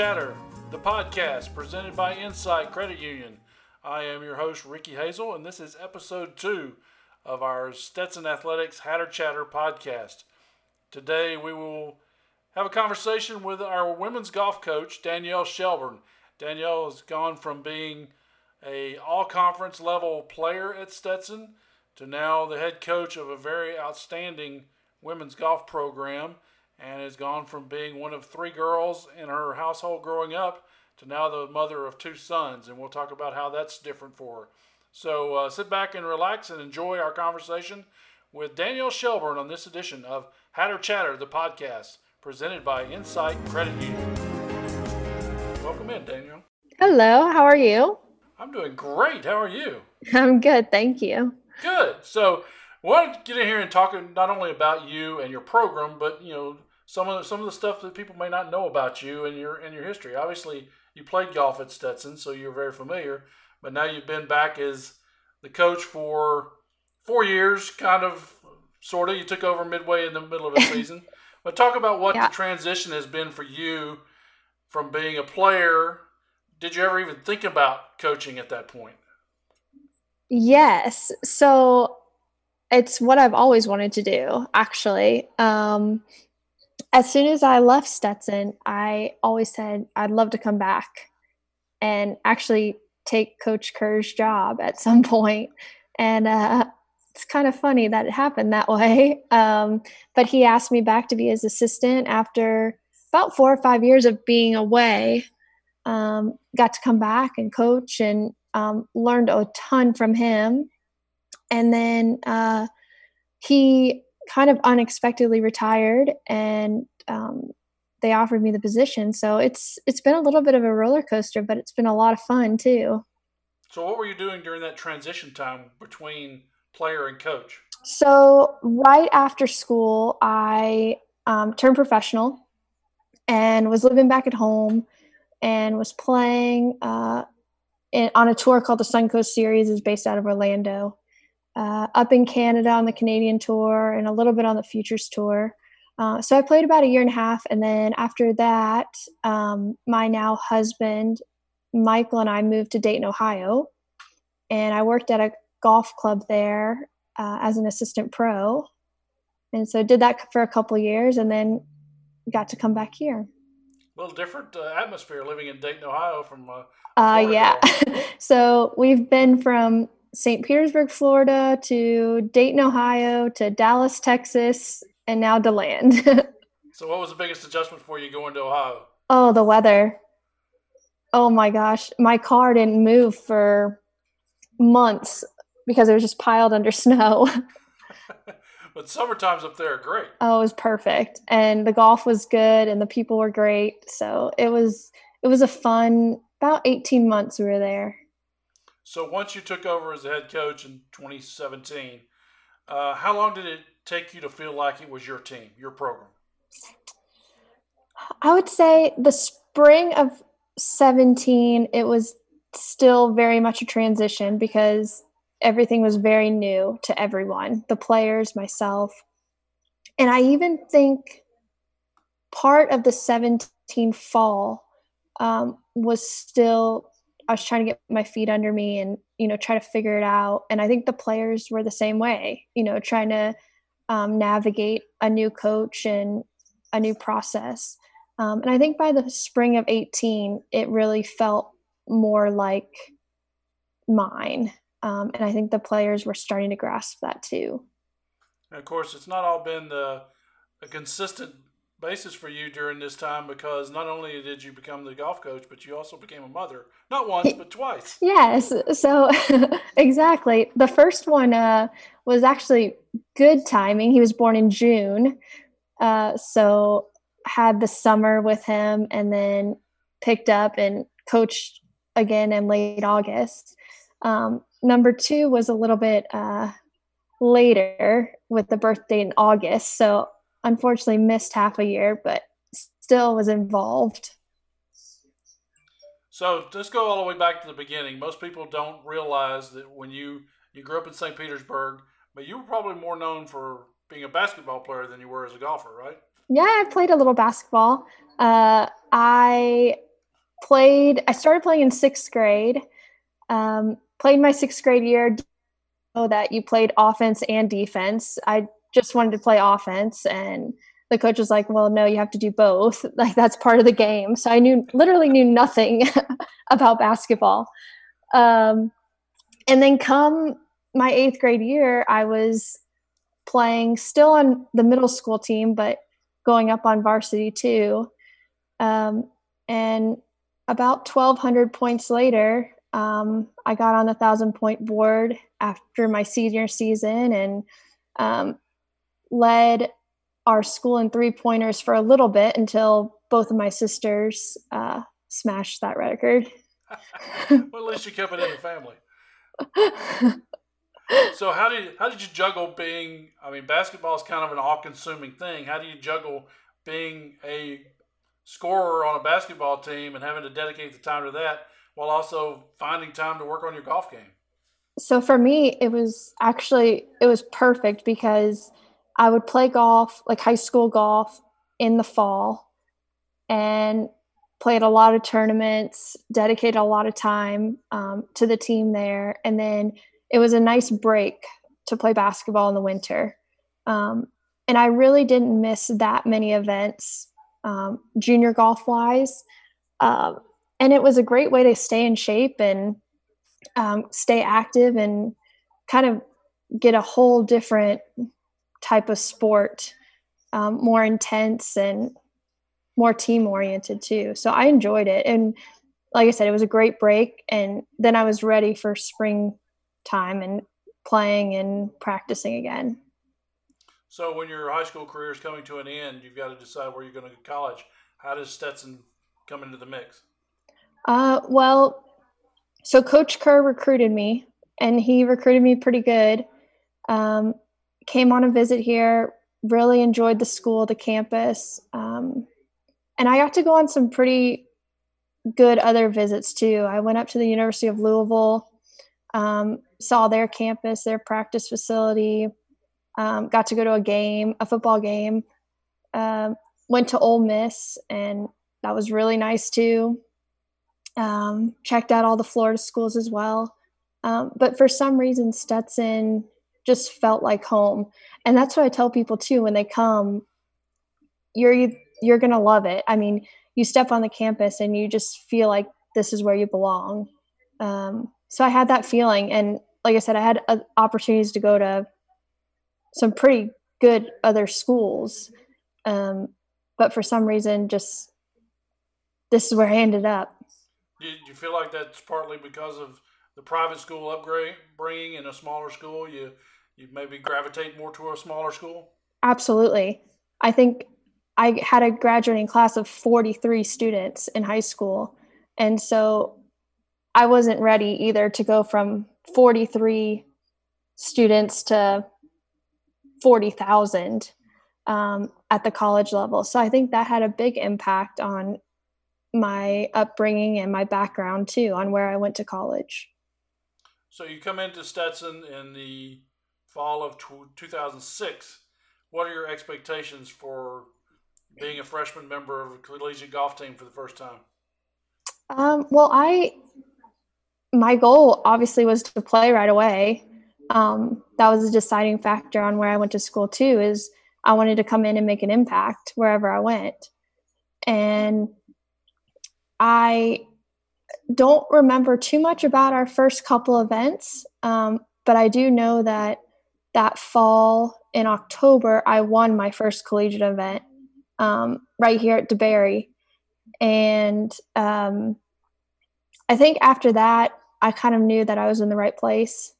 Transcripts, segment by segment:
Chatter, the podcast presented by Insight Credit Union. I am your host, Ricky Hazel, and this is episode two of our Stetson Athletics Hatter Chatter podcast. Today we will have a conversation with our women's golf coach, Danielle Shelburne. Danielle has gone from being a all-conference level player at Stetson to now the head coach of a very outstanding women's golf program and has gone from being one of three girls in her household growing up to now the mother of two sons. And we'll talk about how that's different for her. So uh, sit back and relax and enjoy our conversation with Danielle Shelburne on this edition of Hatter Chatter, the podcast, presented by Insight Credit Union. Welcome in, Danielle. Hello, how are you? I'm doing great. How are you? I'm good, thank you. Good. So, I wanted to get in here and talk not only about you and your program, but you know some of the, some of the stuff that people may not know about you and your and your history. Obviously, you played golf at Stetson, so you're very familiar. But now you've been back as the coach for four years, kind of, sort of. You took over midway in the middle of the season. but talk about what yeah. the transition has been for you from being a player. Did you ever even think about coaching at that point? Yes. So it's what I've always wanted to do, actually. Um, as soon as I left Stetson, I always said I'd love to come back and actually take Coach Kerr's job at some point. And uh, it's kind of funny that it happened that way. Um, but he asked me back to be his assistant after about four or five years of being away. Um, got to come back and coach and um, learned a ton from him. And then uh, he kind of unexpectedly retired and um, they offered me the position. So it's it's been a little bit of a roller coaster, but it's been a lot of fun too. So what were you doing during that transition time between player and coach? So right after school, I um, turned professional and was living back at home and was playing uh, in, on a tour called the Suncoast Series, is based out of Orlando uh, up in Canada on the Canadian tour and a little bit on the Futures tour. Uh, so I played about a year and a half, and then after that, um, my now husband Michael and I moved to Dayton, Ohio, and I worked at a golf club there uh, as an assistant pro, and so did that for a couple years, and then got to come back here. A little different uh, atmosphere living in Dayton, Ohio, from. Uh, uh yeah, so we've been from St. Petersburg, Florida, to Dayton, Ohio, to Dallas, Texas, and now DeLand. so, what was the biggest adjustment for you going to Ohio? Oh, the weather. Oh my gosh, my car didn't move for months because it was just piled under snow. but summer times up there are great. Oh, it was perfect, and the golf was good, and the people were great. So it was it was a fun. About eighteen months we were there. So once you took over as the head coach in 2017, uh, how long did it take you to feel like it was your team, your program? I would say the spring of 17, it was still very much a transition because everything was very new to everyone the players, myself. And I even think part of the 17 fall um, was still I was trying to get my feet under me and you know try to figure it out. And I think the players were the same way, you know, trying to um, navigate a new coach and a new process. Um, and I think by the spring of 18, it really felt more like mine. Um, and I think the players were starting to grasp that too. And of course, it's not all been the consistent basis for you during this time because not only did you become the golf coach, but you also became a mother, not once, but twice. Yes. So, exactly. The first one uh, was actually good timing. He was born in June. Uh, so, had the summer with him and then picked up and coached again in late August. Um, number two was a little bit uh, later with the birthday in August. So, unfortunately missed half a year, but still was involved. So let's go all the way back to the beginning. Most people don't realize that when you you grew up in St. Petersburg, but you were probably more known for being a basketball player than you were as a golfer, right? Yeah, I played a little basketball. Uh, I played. I started playing in sixth grade. Um, played my sixth grade year. That you played offense and defense. I just wanted to play offense, and the coach was like, "Well, no, you have to do both. Like that's part of the game." So I knew literally knew nothing about basketball. Um, and then come my eighth grade year, I was playing still on the middle school team, but going up on varsity too. Um, and about 1,200 points later, um, I got on the thousand point board after my senior season and um, led our school in three pointers for a little bit until both of my sisters uh, smashed that record. well, at least you kept it in the family. so how did how did you juggle being? I mean, basketball is kind of an all-consuming thing. How do you juggle being a scorer on a basketball team and having to dedicate the time to that while also finding time to work on your golf game? So for me, it was actually it was perfect because I would play golf, like high school golf, in the fall, and played a lot of tournaments, dedicated a lot of time um, to the team there, and then it was a nice break to play basketball in the winter. Um, and I really didn't miss that many events, um, junior golf wise. Uh, and it was a great way to stay in shape and um, stay active and kind of get a whole different type of sport, um, more intense and more team oriented too. So I enjoyed it. And like I said, it was a great break. And then I was ready for spring time and playing and practicing again. So when your high school career is coming to an end, you've got to decide where you're going to go to college. How does Stetson come into the mix? Uh, well, so Coach Kerr recruited me, and he recruited me pretty good. Um, came on a visit here, really enjoyed the school, the campus, um, and I got to go on some pretty good other visits too. I went up to the University of Louisville, um, saw their campus, their practice facility, um, got to go to a game, a football game. Um, went to Ole Miss, and that was really nice too. Um, checked out all the Florida schools as well. Um, but for some reason, Stetson just felt like home, and that's what I tell people too when they come. You're you're gonna love it. I mean, you step on the campus and you just feel like this is where you belong. Um, so I had that feeling, and like I said, I had uh, opportunities to go to some pretty good other schools, um, but for some reason, just this is where I ended up. Do you feel like that's partly because of the private school upgrade bringing in a smaller school? You you maybe gravitate more to a smaller school. Absolutely, I think I had a graduating class of forty three students in high school, and so I wasn't ready either to go from 43 students to 40,000 um, at the college level. So I think that had a big impact on my upbringing and my background too, on where I went to college. So you come into Stetson in the fall of 2006. What are your expectations for being a freshman member of a collegiate golf team for the first time? Um, well, I my goal obviously was to play right away. Um, that was a deciding factor on where I went to school too. Is I wanted to come in and make an impact wherever I went, and I don't remember too much about our first couple events, um, but I do know that that fall in October I won my first collegiate event um, right here at DeBary, and um, I think after that I kind of knew that I was in the right place.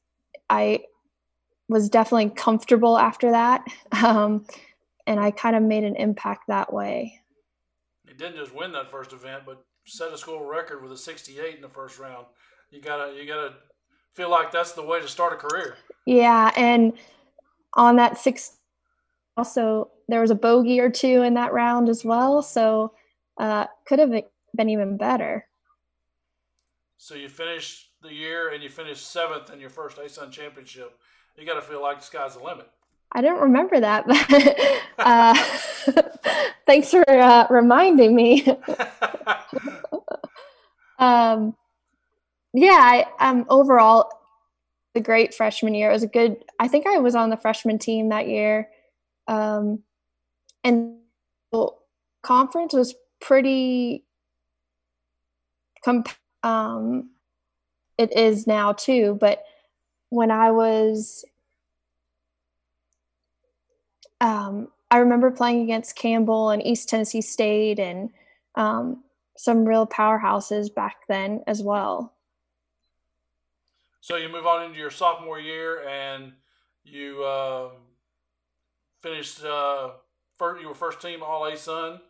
I was definitely comfortable after that. Um, and I kind of made an impact that way. You didn't just win that first event, but set a school record with a 68 in the first round. You gotta, you gotta feel like that's the way to start a career. Yeah, and on that six, also there was a bogey or two in that round as well, so uh, could have been even better. So you finished the year and you finished seventh in your first ASUN championship, you got to feel like the sky's the limit. I didn't remember that, but uh, thanks for uh, reminding me. um, yeah, I, um, overall, the great freshman year. It was a good. I think I was on the freshman team that year, um, and the conference was pretty. Comp- um, it is now too, but when I was um, I remember playing against Campbell and East Tennessee State and um, some real powerhouses back then as well. So you move on into your sophomore year and you uh, finished uh, first, you were first team All ASUN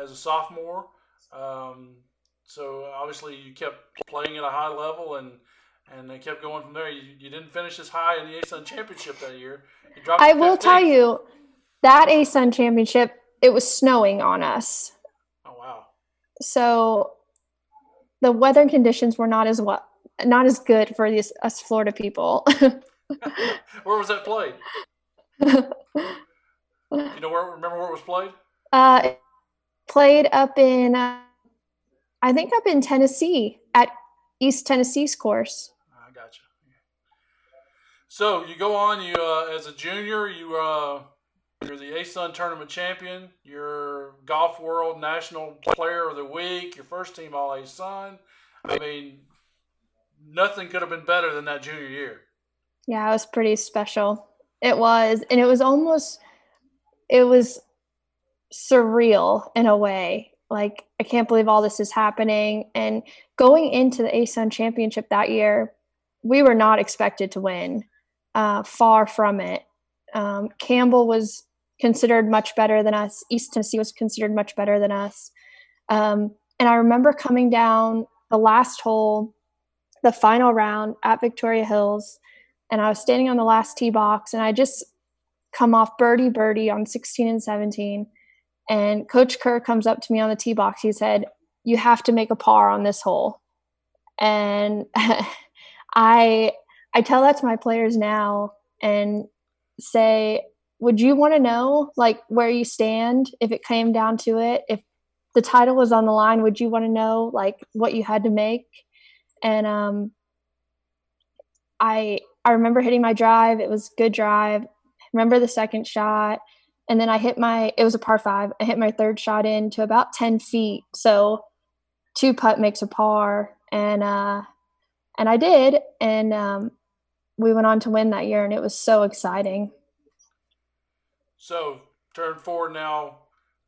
as a sophomore. Um, so obviously you kept playing at a high level and and they kept going from there. You, you didn't finish as high in the ASUN championship that year. I will tell you, that ASUN championship, it was snowing on us. Oh wow! So the weather conditions were not as well, not as good for these us Florida people. where was that played? you know where? Remember where it was played? Uh, played up in, uh, I think up in Tennessee at East Tennessee's course. I gotcha. So you go on. You uh, as a junior, you uh, you're the ASUN tournament champion. You're Golf World National Player of the Week. Your first team All ASUN. I mean, nothing could have been better than that junior year. Yeah, it was pretty special. It was, and it was almost, it was surreal in a way. Like I can't believe all this is happening. And going into the ASUN championship that year, we were not expected to win. Uh, far from it. Um, Campbell was considered much better than us. East Tennessee was considered much better than us. Um, and I remember coming down the last hole, the final round at Victoria Hills, and I was standing on the last tee box, and I just come off birdie birdie on 16 and 17. And Coach Kerr comes up to me on the tee box. He said, "You have to make a par on this hole." And I I tell that to my players now and say would you want to know like where you stand if it came down to it? If the title was on the line would you want to know like what you had to make? And um i i remember hitting my drive it was good drive remember the second shot and then i hit my it was a par five i hit my third shot in to about 10 feet so two putt makes a par and uh and i did and um we went on to win that year and it was so exciting so turn forward now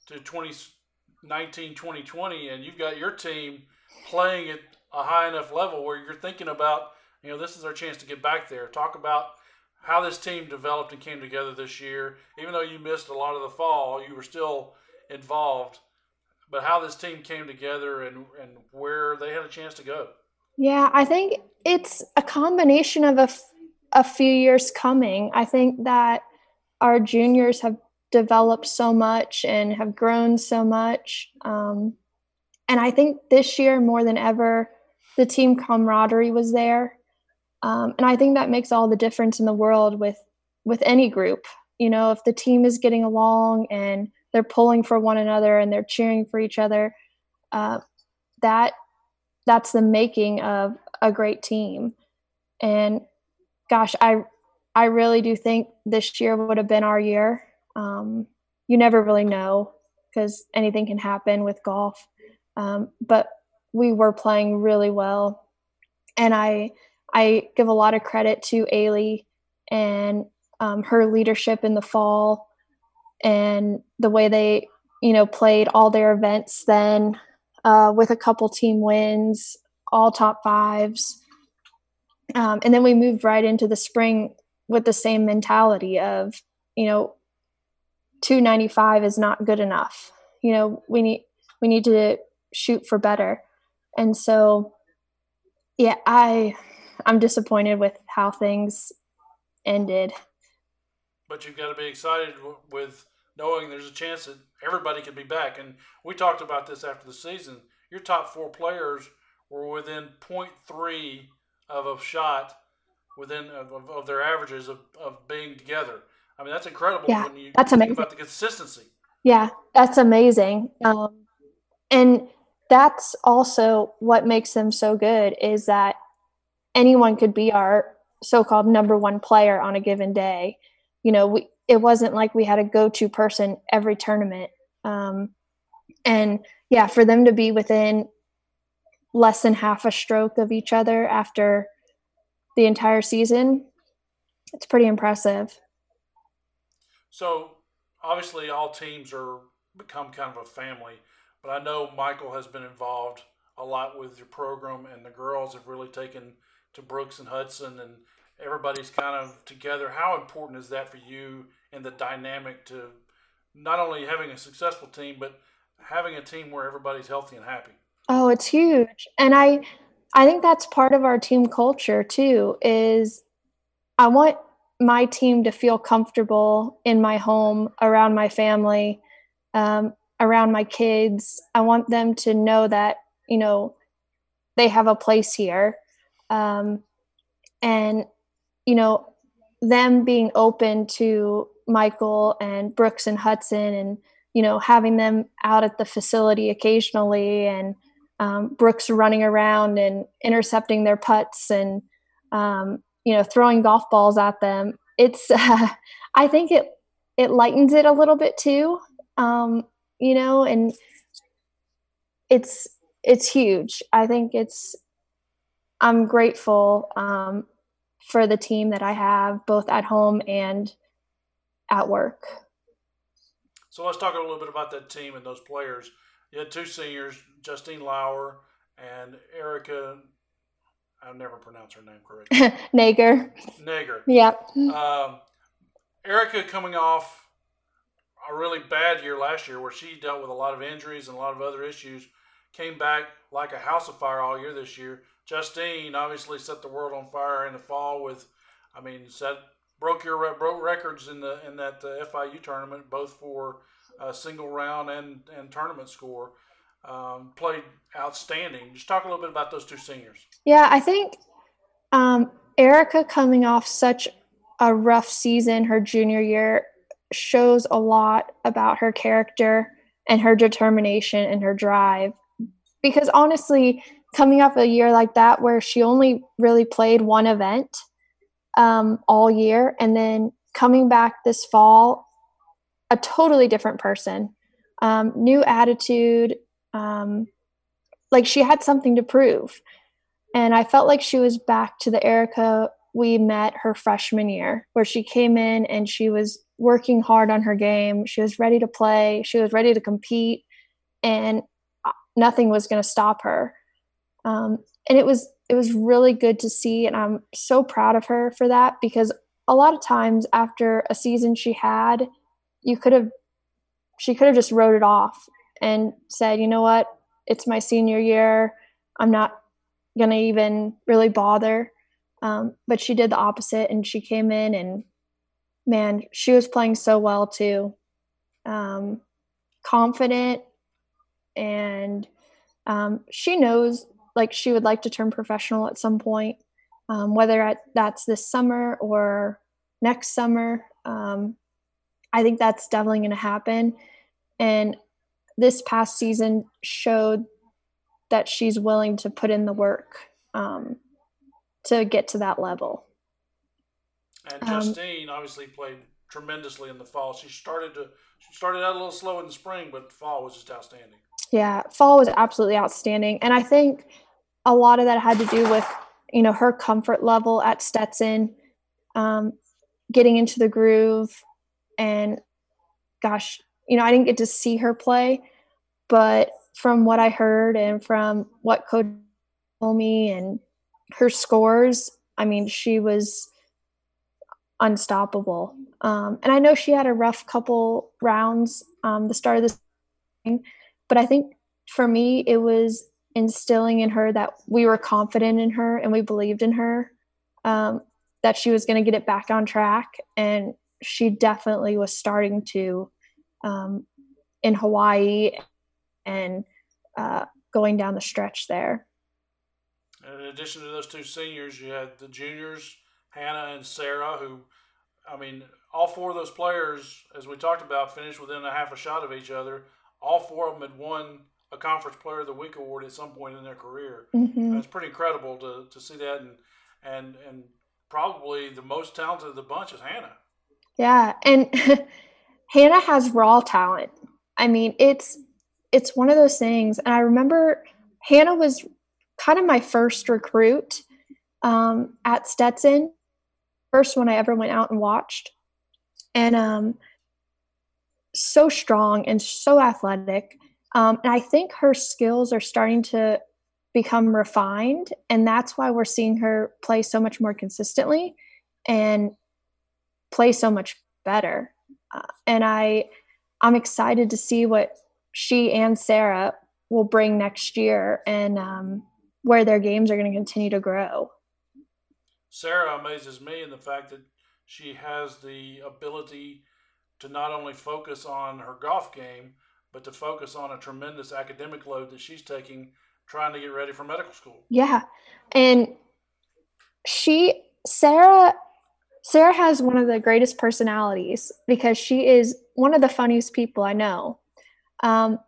to 2019, 2020, and you've got your team playing at a high enough level where you're thinking about, you know, this is our chance to get back there. Talk about how this team developed and came together this year. Even though you missed a lot of the fall, you were still involved. But how this team came together and, and where they had a chance to go. Yeah, I think it's a combination of a, f- a few years coming. I think that our juniors have developed so much and have grown so much. Um, and I think this year more than ever, the team camaraderie was there. Um, and I think that makes all the difference in the world with with any group. You know, if the team is getting along and they're pulling for one another and they're cheering for each other, uh, that that's the making of a great team. And gosh, I I really do think this year would have been our year. Um, you never really know because anything can happen with golf. Um, but we were playing really well, and I I give a lot of credit to Ailey and um, her leadership in the fall and the way they you know played all their events then uh, with a couple team wins, all top fives. Um, and then we moved right into the spring with the same mentality of you know 295 is not good enough. You know we need we need to shoot for better. And so yeah i i'm disappointed with how things ended. But you've got to be excited with knowing there's a chance that everybody could be back. And we talked about this after the season. Your top four players were within 0.3 of a shot within of, of their averages of, of being together. I mean, that's incredible yeah, when you that's think amazing. about the consistency. Yeah, that's amazing. Um, and that's also what makes them so good is that anyone could be our so-called number one player on a given day. You know, we it wasn't like we had a go-to person every tournament. Um, and yeah, for them to be within less than half a stroke of each other after the entire season, it's pretty impressive. So obviously, all teams are become kind of a family, but I know Michael has been involved a lot with your program, and the girls have really taken to Brooks and Hudson, and everybody's kind of together. How important is that for you in the dynamic to not only having a successful team, but having a team where everybody's healthy and happy? Oh, it's huge. And I I think that's part of our team culture too is I want my team to feel comfortable in my home, around my family, um, around my kids. I want them to know that, you know, they have a place here. Um, and, you know, them being open to Michael and Brooks and Hudson and, you know, having them out at the facility occasionally and um, Brooks running around and intercepting their putts and, um, you know throwing golf balls at them. It's uh, i think it it lightens it a little bit too um, you know and it's it's huge. I think it's i'm grateful um, for the team that i have both at home and at work. So let's talk a little bit about that team and those players you had two seniors justine lauer and erica I'll never pronounce her name correctly. Nager. Nager. Yep. Um, Erica coming off a really bad year last year where she dealt with a lot of injuries and a lot of other issues, came back like a house of fire all year this year. Justine obviously set the world on fire in the fall with, I mean, set broke your broke records in the in that uh, FIU tournament both for uh, single round and and tournament score um, played outstanding. Just talk a little bit about those two seniors. Yeah, I think um, Erica coming off such a rough season her junior year shows a lot about her character and her determination and her drive. Because honestly, coming off a year like that where she only really played one event um, all year and then coming back this fall, a totally different person. Um, new attitude, um, like she had something to prove. And I felt like she was back to the Erica we met her freshman year, where she came in and she was working hard on her game. She was ready to play, she was ready to compete, and uh, nothing was going to stop her. Um, and it was it was really good to see, and I'm so proud of her for that because a lot of times after a season she had, you could have she could have just wrote it off and said, you know what, it's my senior year. I'm not going to even really bother. Um, but she did the opposite and she came in and man, she was playing so well too. Um, confident and um, she knows like she would like to turn professional at some point, um, whether at, that's this summer or next summer. I think that's definitely going to happen. And this past season showed that she's willing to put in the work um, to get to that level. And um, Justine um, obviously played tremendously in the fall. She started to she started out a little slow in the spring, but fall was just outstanding. Yeah, fall was absolutely outstanding, and I think a lot of that had to do with you know her comfort level at Stetson, um, getting into the groove, and gosh, you know I didn't get to see her play, but from what I heard and from what coach told me and her scores, I mean, she was unstoppable. Um, and I know she had a rough couple rounds um, the start of the season, but I think for me it was instilling in her that we were confident in her and we believed in her um, that she was going to get it back on track and she definitely was starting to um, in hawaii and uh, going down the stretch there. In addition to those two seniors, you had the juniors, Hannah and Sarah, who, I mean, all four of those players, as we talked about, finished within a half a shot of each other. All four of them had won a Conference Player of the Week award at some point in their career. Mm-hmm. It's pretty incredible to, to see that, and and and probably the most talented of the bunch is Hannah. Yeah, and Hannah has raw talent. I mean, it's it's one of those things. And I remember Hannah was kind of my first recruit um, at Stetson, first one I ever went out and watched, and um, so strong and so athletic. Um, and I think her skills are starting to become refined, and that's why we're seeing her play so much more consistently and play so much better. Uh, and I, I'm excited to see what she and Sarah will bring next year and um, where their games are going to continue to grow. Sarah amazes me in the fact that she has the ability to not only focus on her golf game, but to focus on a tremendous academic load that she's taking trying to get ready for medical school. Yeah. And she, Sarah, Sarah has one of the greatest personalities because she is one of the funniest people I know. Um,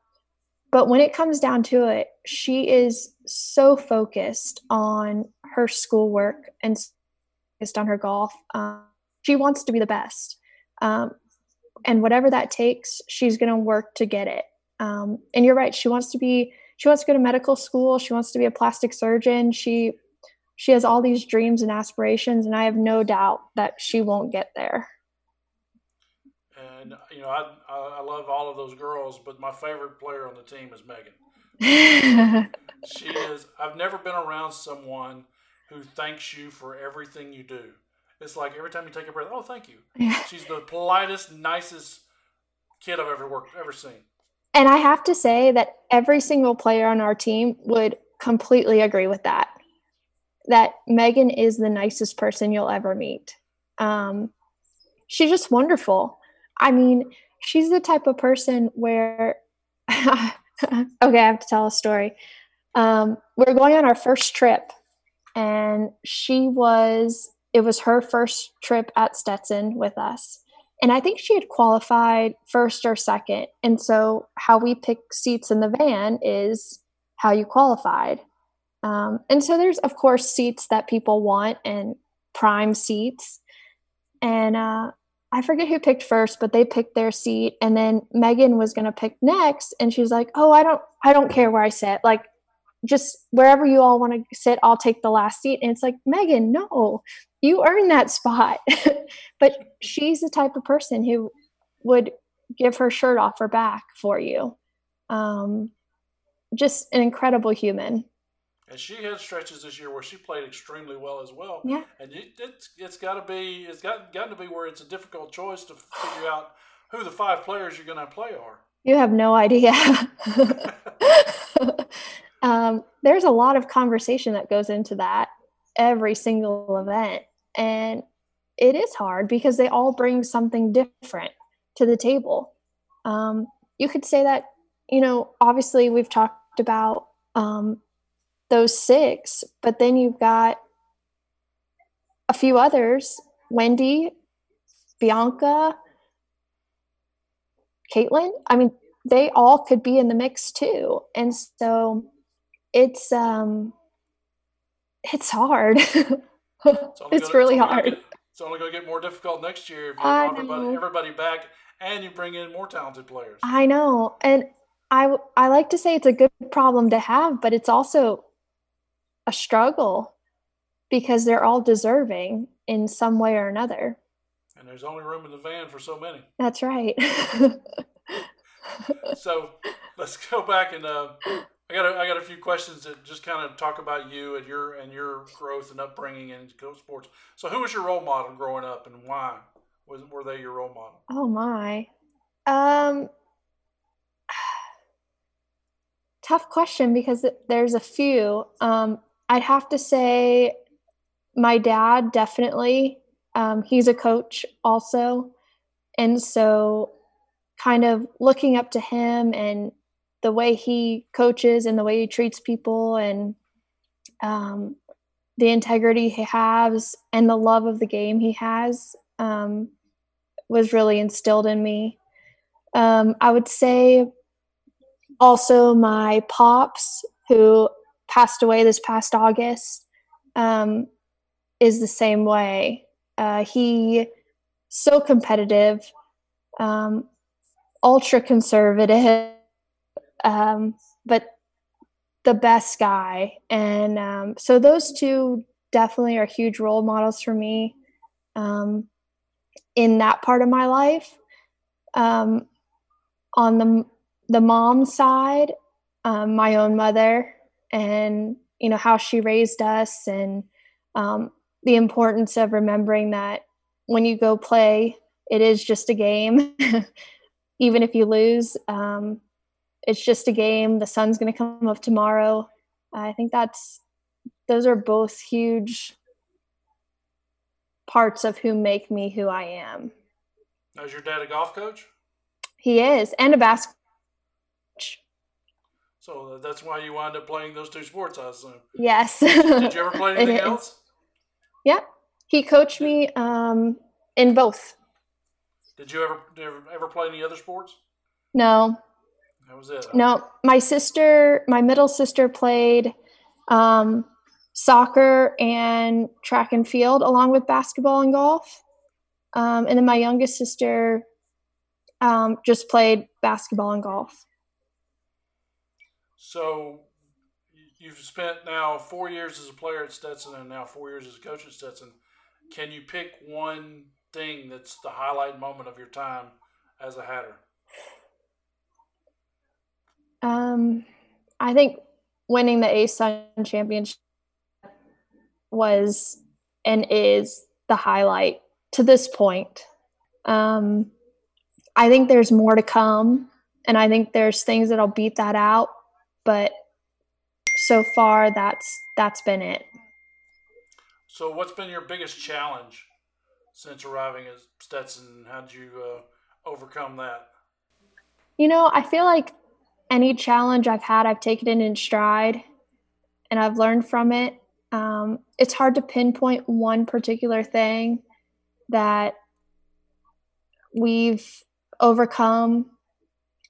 but when it comes down to it, she is so focused on her schoolwork and focused on her golf. Um, she wants to be the best. Um, and whatever that takes, she's going to work to get it. Um, and you're right. She wants to be, she wants to go to medical school. She wants to be a plastic surgeon. She, she has all these dreams and aspirations. And I have no doubt that she won't get there and you know I, I, love all of those girls, but my favorite player on the team is Megan. she is. I've never been around someone who thanks you for everything you do. It's like every time you take a breath, oh, thank you. Yeah. She's the politest, nicest kid I've ever worked, ever seen. And I have to say that every single player on our team would completely agree with that. That Megan is the nicest person you'll ever meet. Um, she's just wonderful. I mean, she's the type of person where, okay, I have to tell a story. Um, we are going on our first trip, and she was, it was her first trip at Stetson with us. And I think she had qualified first or second. And so, how we pick seats in the van is how you qualified. Um, and so, there's, of course, seats that people want and prime seats. And uh, I forget who picked first, but they picked their seat and then Megan was going to pick next and she's like, "Oh, I don't I don't care where I sit. Like just wherever you all want to sit, I'll take the last seat." And it's like, "Megan, no. You earned that spot." but she's the type of person who would give her shirt off her back for you. Um just an incredible human and she had stretches this year where she played extremely well as well. Yeah, and it, it's it's got to be it's got gotten to be where it's a difficult choice to figure out who the five players you're going to play are. You have no idea. um, there's a lot of conversation that goes into that every single event, and it is hard because they all bring something different to the table. Um, you could say that you know obviously we've talked about um, those six, but then you've got a few others Wendy, Bianca, Caitlin. I mean, they all could be in the mix too. And so it's um it's hard. it's, it's gonna, really it's hard. Get, it's only going to get more difficult next year if you have everybody, everybody back and you bring in more talented players. I know. And I I like to say it's a good problem to have, but it's also a struggle because they're all deserving in some way or another. And there's only room in the van for so many. That's right. so let's go back and uh, I got a, I got a few questions that just kind of talk about you and your and your growth and upbringing in sports. So who was your role model growing up and why was were they your role model? Oh my, um, tough question because there's a few. Um, I'd have to say my dad definitely. Um, he's a coach also. And so, kind of looking up to him and the way he coaches and the way he treats people and um, the integrity he has and the love of the game he has um, was really instilled in me. Um, I would say also my pops, who passed away this past August, um, is the same way. Uh, he so competitive, um, ultra conservative, um, but the best guy. And um, so those two definitely are huge role models for me um, in that part of my life. Um, on the the mom side, um, my own mother, and you know how she raised us, and um, the importance of remembering that when you go play, it is just a game. Even if you lose, um, it's just a game. The sun's going to come up tomorrow. I think that's those are both huge parts of who make me who I am. Is your dad a golf coach? He is, and a basketball coach. So that's why you wind up playing those two sports, I assume. Yes. Did you ever play anything else? Yeah, he coached me um, in both. Did you ever, did you ever play any other sports? No. That was it. No, my sister, my middle sister played um, soccer and track and field along with basketball and golf. Um, and then my youngest sister um, just played basketball and golf. So you've spent now four years as a player at Stetson and now four years as a coach at Stetson. Can you pick one thing that's the highlight moment of your time as a Hatter? Um, I think winning the ASUN championship was and is the highlight to this point. Um, I think there's more to come, and I think there's things that'll beat that out. But so far, that's that's been it. So, what's been your biggest challenge since arriving at Stetson? How did you uh, overcome that? You know, I feel like any challenge I've had, I've taken it in stride, and I've learned from it um, it's hard to pinpoint one particular thing that we've overcome.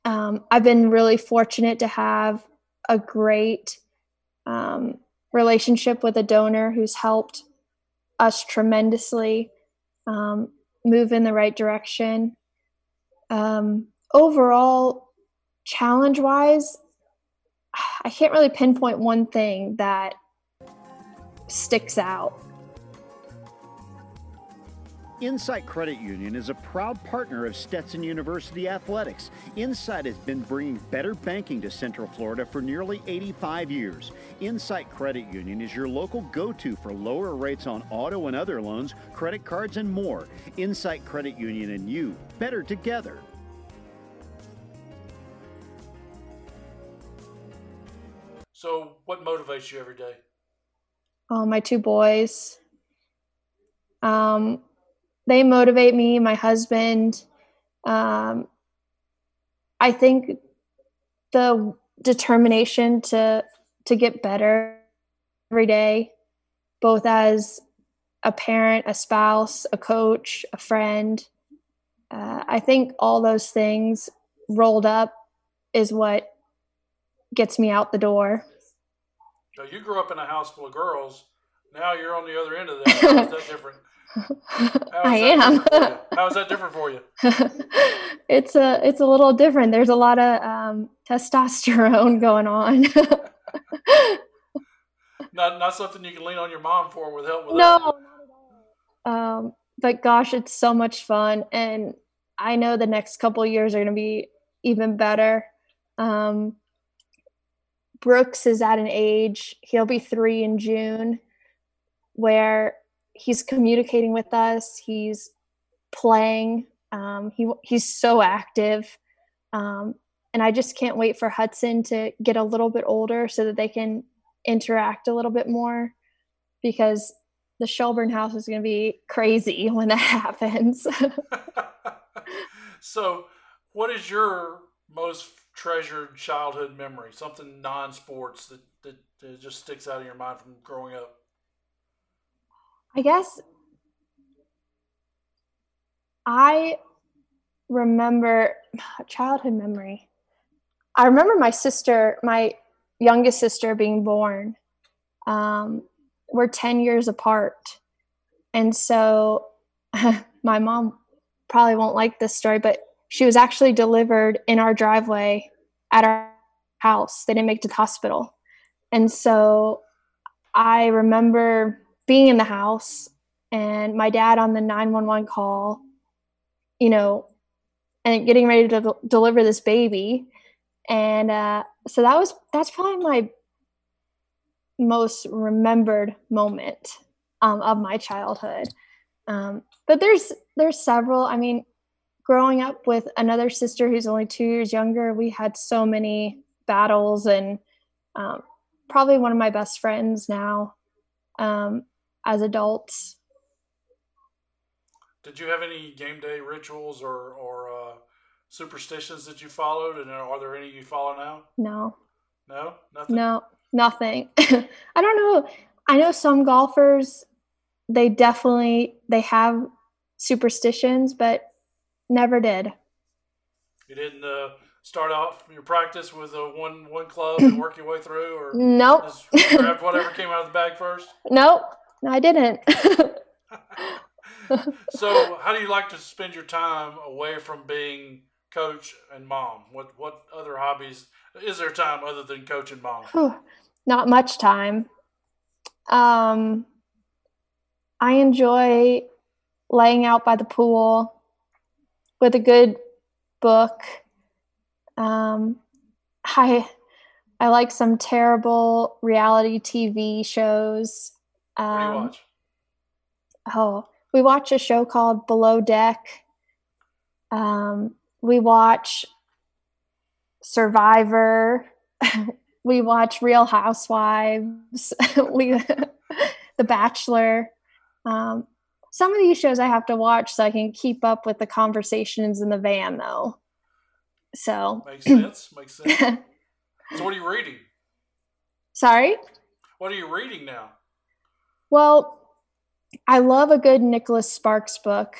Um, I've been really fortunate to have a great um, relationship with a donor who's helped us tremendously um, move in the right direction. Um, overall, challenge wise, I can't really pinpoint one thing that sticks out. Insight Credit Union is a proud partner of Stetson University Athletics. Insight has been bringing better banking to Central Florida for nearly 85 years. Insight Credit Union is your local go to for lower rates on auto and other loans, credit cards, and more. Insight Credit Union and you, better together. So, what motivates you every day? Oh, my two boys. Um, they motivate me, my husband. Um, I think the determination to to get better every day, both as a parent, a spouse, a coach, a friend. Uh, I think all those things rolled up is what gets me out the door. So you grew up in a house full of girls. Now you're on the other end of that. How is that different? I am. How is that different for you? it's a it's a little different. There's a lot of um, testosterone going on. not not something you can lean on your mom for with help with no. Um, but gosh, it's so much fun, and I know the next couple years are going to be even better. Um, Brooks is at an age, he'll be three in June, where he's communicating with us, he's playing, um, he, he's so active. Um, and I just can't wait for Hudson to get a little bit older so that they can interact a little bit more because the Shelburne house is going to be crazy when that happens. so, what is your most treasured childhood memory? Something non-sports that, that, that just sticks out in your mind from growing up? I guess I remember childhood memory. I remember my sister, my youngest sister, being born. Um, we're 10 years apart. And so my mom probably won't like this story, but she was actually delivered in our driveway at our house. They didn't make it to the hospital. And so I remember being in the house and my dad on the 911 call, you know, and getting ready to deliver this baby. And uh, so that was, that's probably my most remembered moment um, of my childhood. Um, but there's, there's several, I mean, growing up with another sister who's only two years younger, we had so many battles and um, probably one of my best friends now um, as adults. Did you have any game day rituals or, or uh, superstitions that you followed? And are there any you follow now? No. No? Nothing? No, nothing. I don't know. I know some golfers, they definitely, they have superstitions, but never did. You didn't uh, start off your practice with a one one club and work your way through, or nope, grab whatever came out of the bag first. Nope, I didn't. so, how do you like to spend your time away from being coach and mom? What what other hobbies is there time other than coach and mom? Not much time. Um, I enjoy laying out by the pool with a good book um, I I like some terrible reality TV shows. Um, what do you um, watch? Oh, we watch a show called Below Deck. Um, we watch Survivor. we watch Real Housewives. we The Bachelor. Um, some of these shows I have to watch so I can keep up with the conversations in the van, though. So makes sense. Makes sense. so, what are you reading? Sorry. What are you reading now? Well, I love a good Nicholas Sparks book,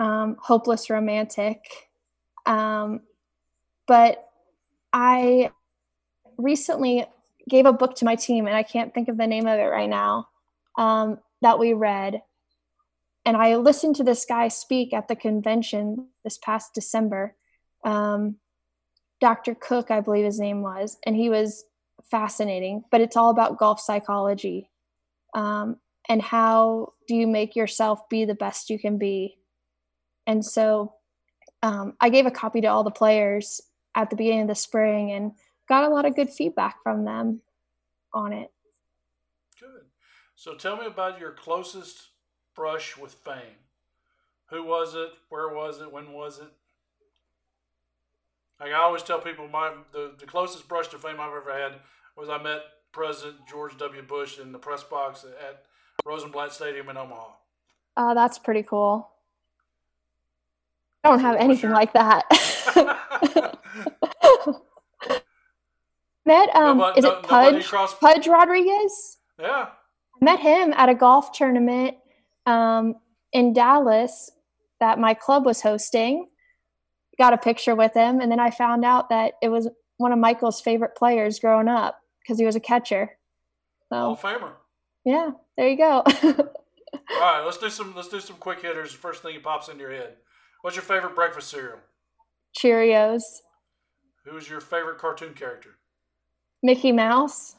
um, Hopeless Romantic. Um, but I recently gave a book to my team, and I can't think of the name of it right now, um, that we read. And I listened to this guy speak at the convention this past December um, Dr. Cook, I believe his name was, and he was fascinating. But it's all about golf psychology um, and how do you make yourself be the best you can be. And so um, I gave a copy to all the players at the beginning of the spring and got a lot of good feedback from them on it. Good. So tell me about your closest brush with fame. Who was it? Where was it? When was it? Like I always tell people, my the, the closest brush to fame I've ever had was I met President George W. Bush in the press box at Rosenblatt Stadium in Omaha. Oh, that's pretty cool. I don't have anything like that. met um is it Pudge crossed... Pudge Rodriguez? Yeah. I met him at a golf tournament um in Dallas that my club was hosting got a picture with him, and then I found out that it was one of Michael's favorite players growing up because he was a catcher. So, Hall of Famer. Yeah, there you go. All right, let's do some let's do some quick hitters. First thing that pops into your head. What's your favorite breakfast cereal? Cheerios. Who is your favorite cartoon character? Mickey Mouse.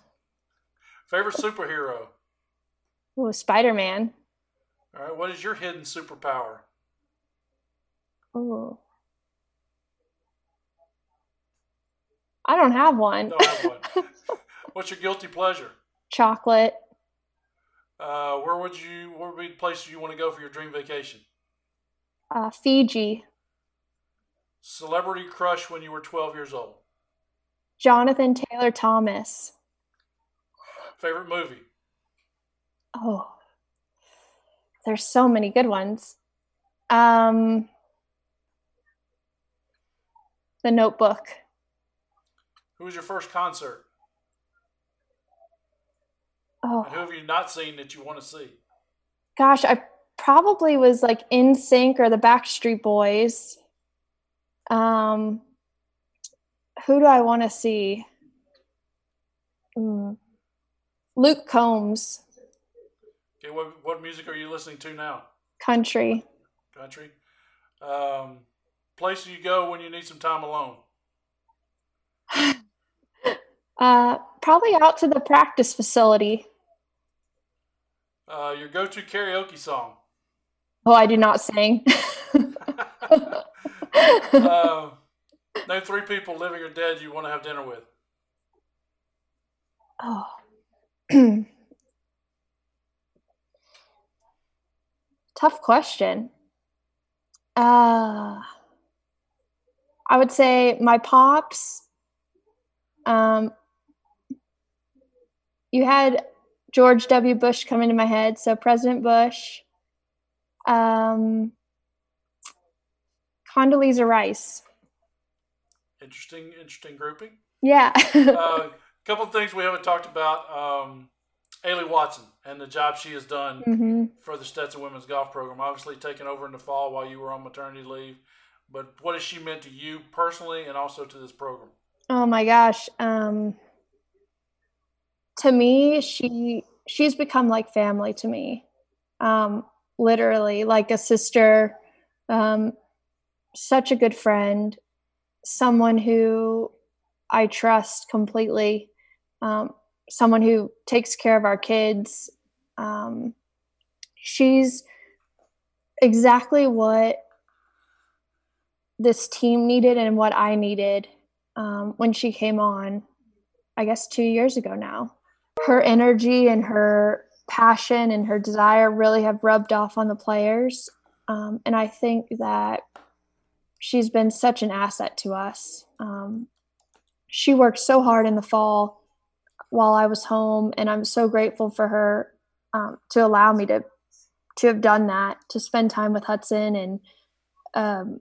Favorite superhero? Oh, Spider Man. All right, what is your hidden superpower? Oh, I don't have one. Don't have one. What's your guilty pleasure? Chocolate. Uh, where would you? Where would be the place you want to go for your dream vacation? Uh, Fiji. Celebrity crush when you were twelve years old. Jonathan Taylor Thomas. Favorite movie. Oh, there's so many good ones. Um, The Notebook. Who was your first concert? Oh. And who have you not seen that you want to see? Gosh, I probably was like NSYNC or the Backstreet Boys. Um, who do I want to see? Mm. Luke Combs. Okay, what what music are you listening to now? Country. Country. Um, place you go when you need some time alone. uh, probably out to the practice facility. Uh, your go-to karaoke song. Oh, I do not sing. uh, name three people, living or dead, you want to have dinner with. Oh. Tough question. Uh, I would say my pops. Um, you had George W. Bush come into my head, so President Bush. Um, Condoleezza Rice. Interesting, interesting grouping. Yeah. A uh, couple of things we haven't talked about. Um, Ailey Watson and the job she has done mm-hmm. for the Stetson Women's Golf Program. Obviously, taking over in the fall while you were on maternity leave. But what has she meant to you personally and also to this program? Oh my gosh. Um, to me, she she's become like family to me. Um, literally, like a sister. Um, such a good friend, someone who I trust completely, um, someone who takes care of our kids. Um, she's exactly what this team needed and what I needed um, when she came on, I guess two years ago now. Her energy and her passion and her desire really have rubbed off on the players. Um, and I think that she's been such an asset to us. Um, she worked so hard in the fall while I was home, and I'm so grateful for her um, to allow me to to have done that, to spend time with Hudson, and um,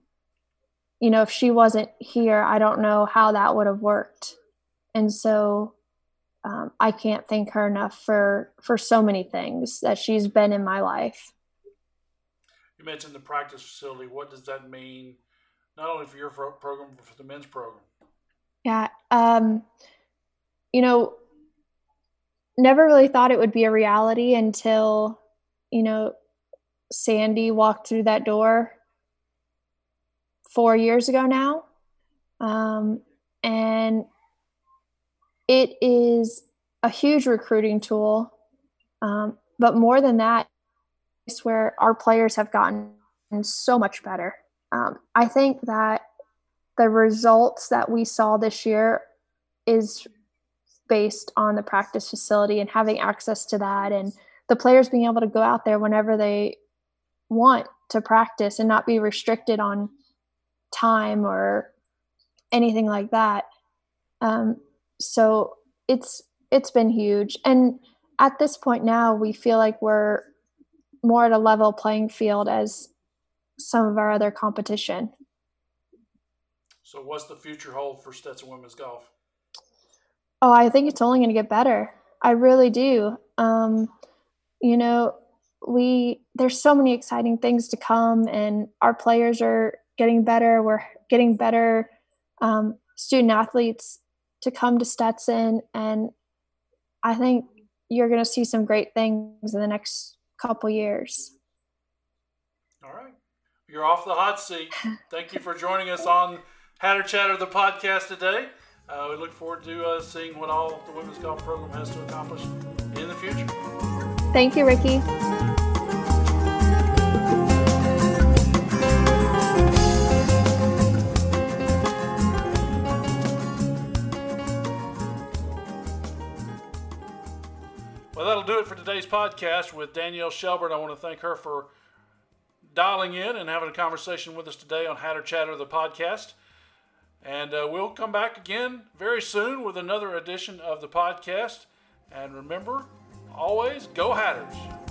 you know, if she wasn't here, I don't know how that would have worked. And so, um, I can't thank her enough for for so many things that she's been in my life. You mentioned the practice facility. What does that mean? not only for your program but for the men's program? Yeah, um, you know, never really thought it would be a reality until you know Sandy walked through that door four years ago now, um, and it is a huge recruiting tool. Um, but more than that, it's where our players have gotten so much better. Um, I think that the results that we saw this year is based on the practice facility and having access to that and the players being able to go out there whenever they want to practice and not be restricted on time or anything like that. Um, so it's it's been huge, and at this point now, we feel like we're more at a level playing field as some of our other competition. So, what's the future hold for Stetson Women's Golf? Oh, I think it's only going to get better. I really do. Um, you know, we there's so many exciting things to come, and our players are getting better. We're getting better um, student athletes to come to Stetson, and I think you're going to see some great things in the next couple years. All right. You're off the hot seat. Thank you for joining us on Hatter Chatter, the podcast today. Uh, we look forward to uh, seeing what all the women's golf program has to accomplish in the future. Thank you, Ricky. It for today's podcast with Danielle Shelburne. I want to thank her for dialing in and having a conversation with us today on Hatter Chatter, the podcast. And uh, we'll come back again very soon with another edition of the podcast. And remember, always go Hatters.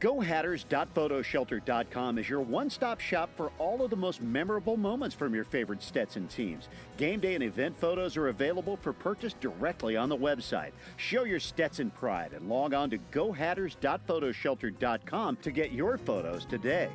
GoHatters.photoshelter.com is your one stop shop for all of the most memorable moments from your favorite Stetson teams. Game day and event photos are available for purchase directly on the website. Show your Stetson pride and log on to GoHatters.photoshelter.com to get your photos today.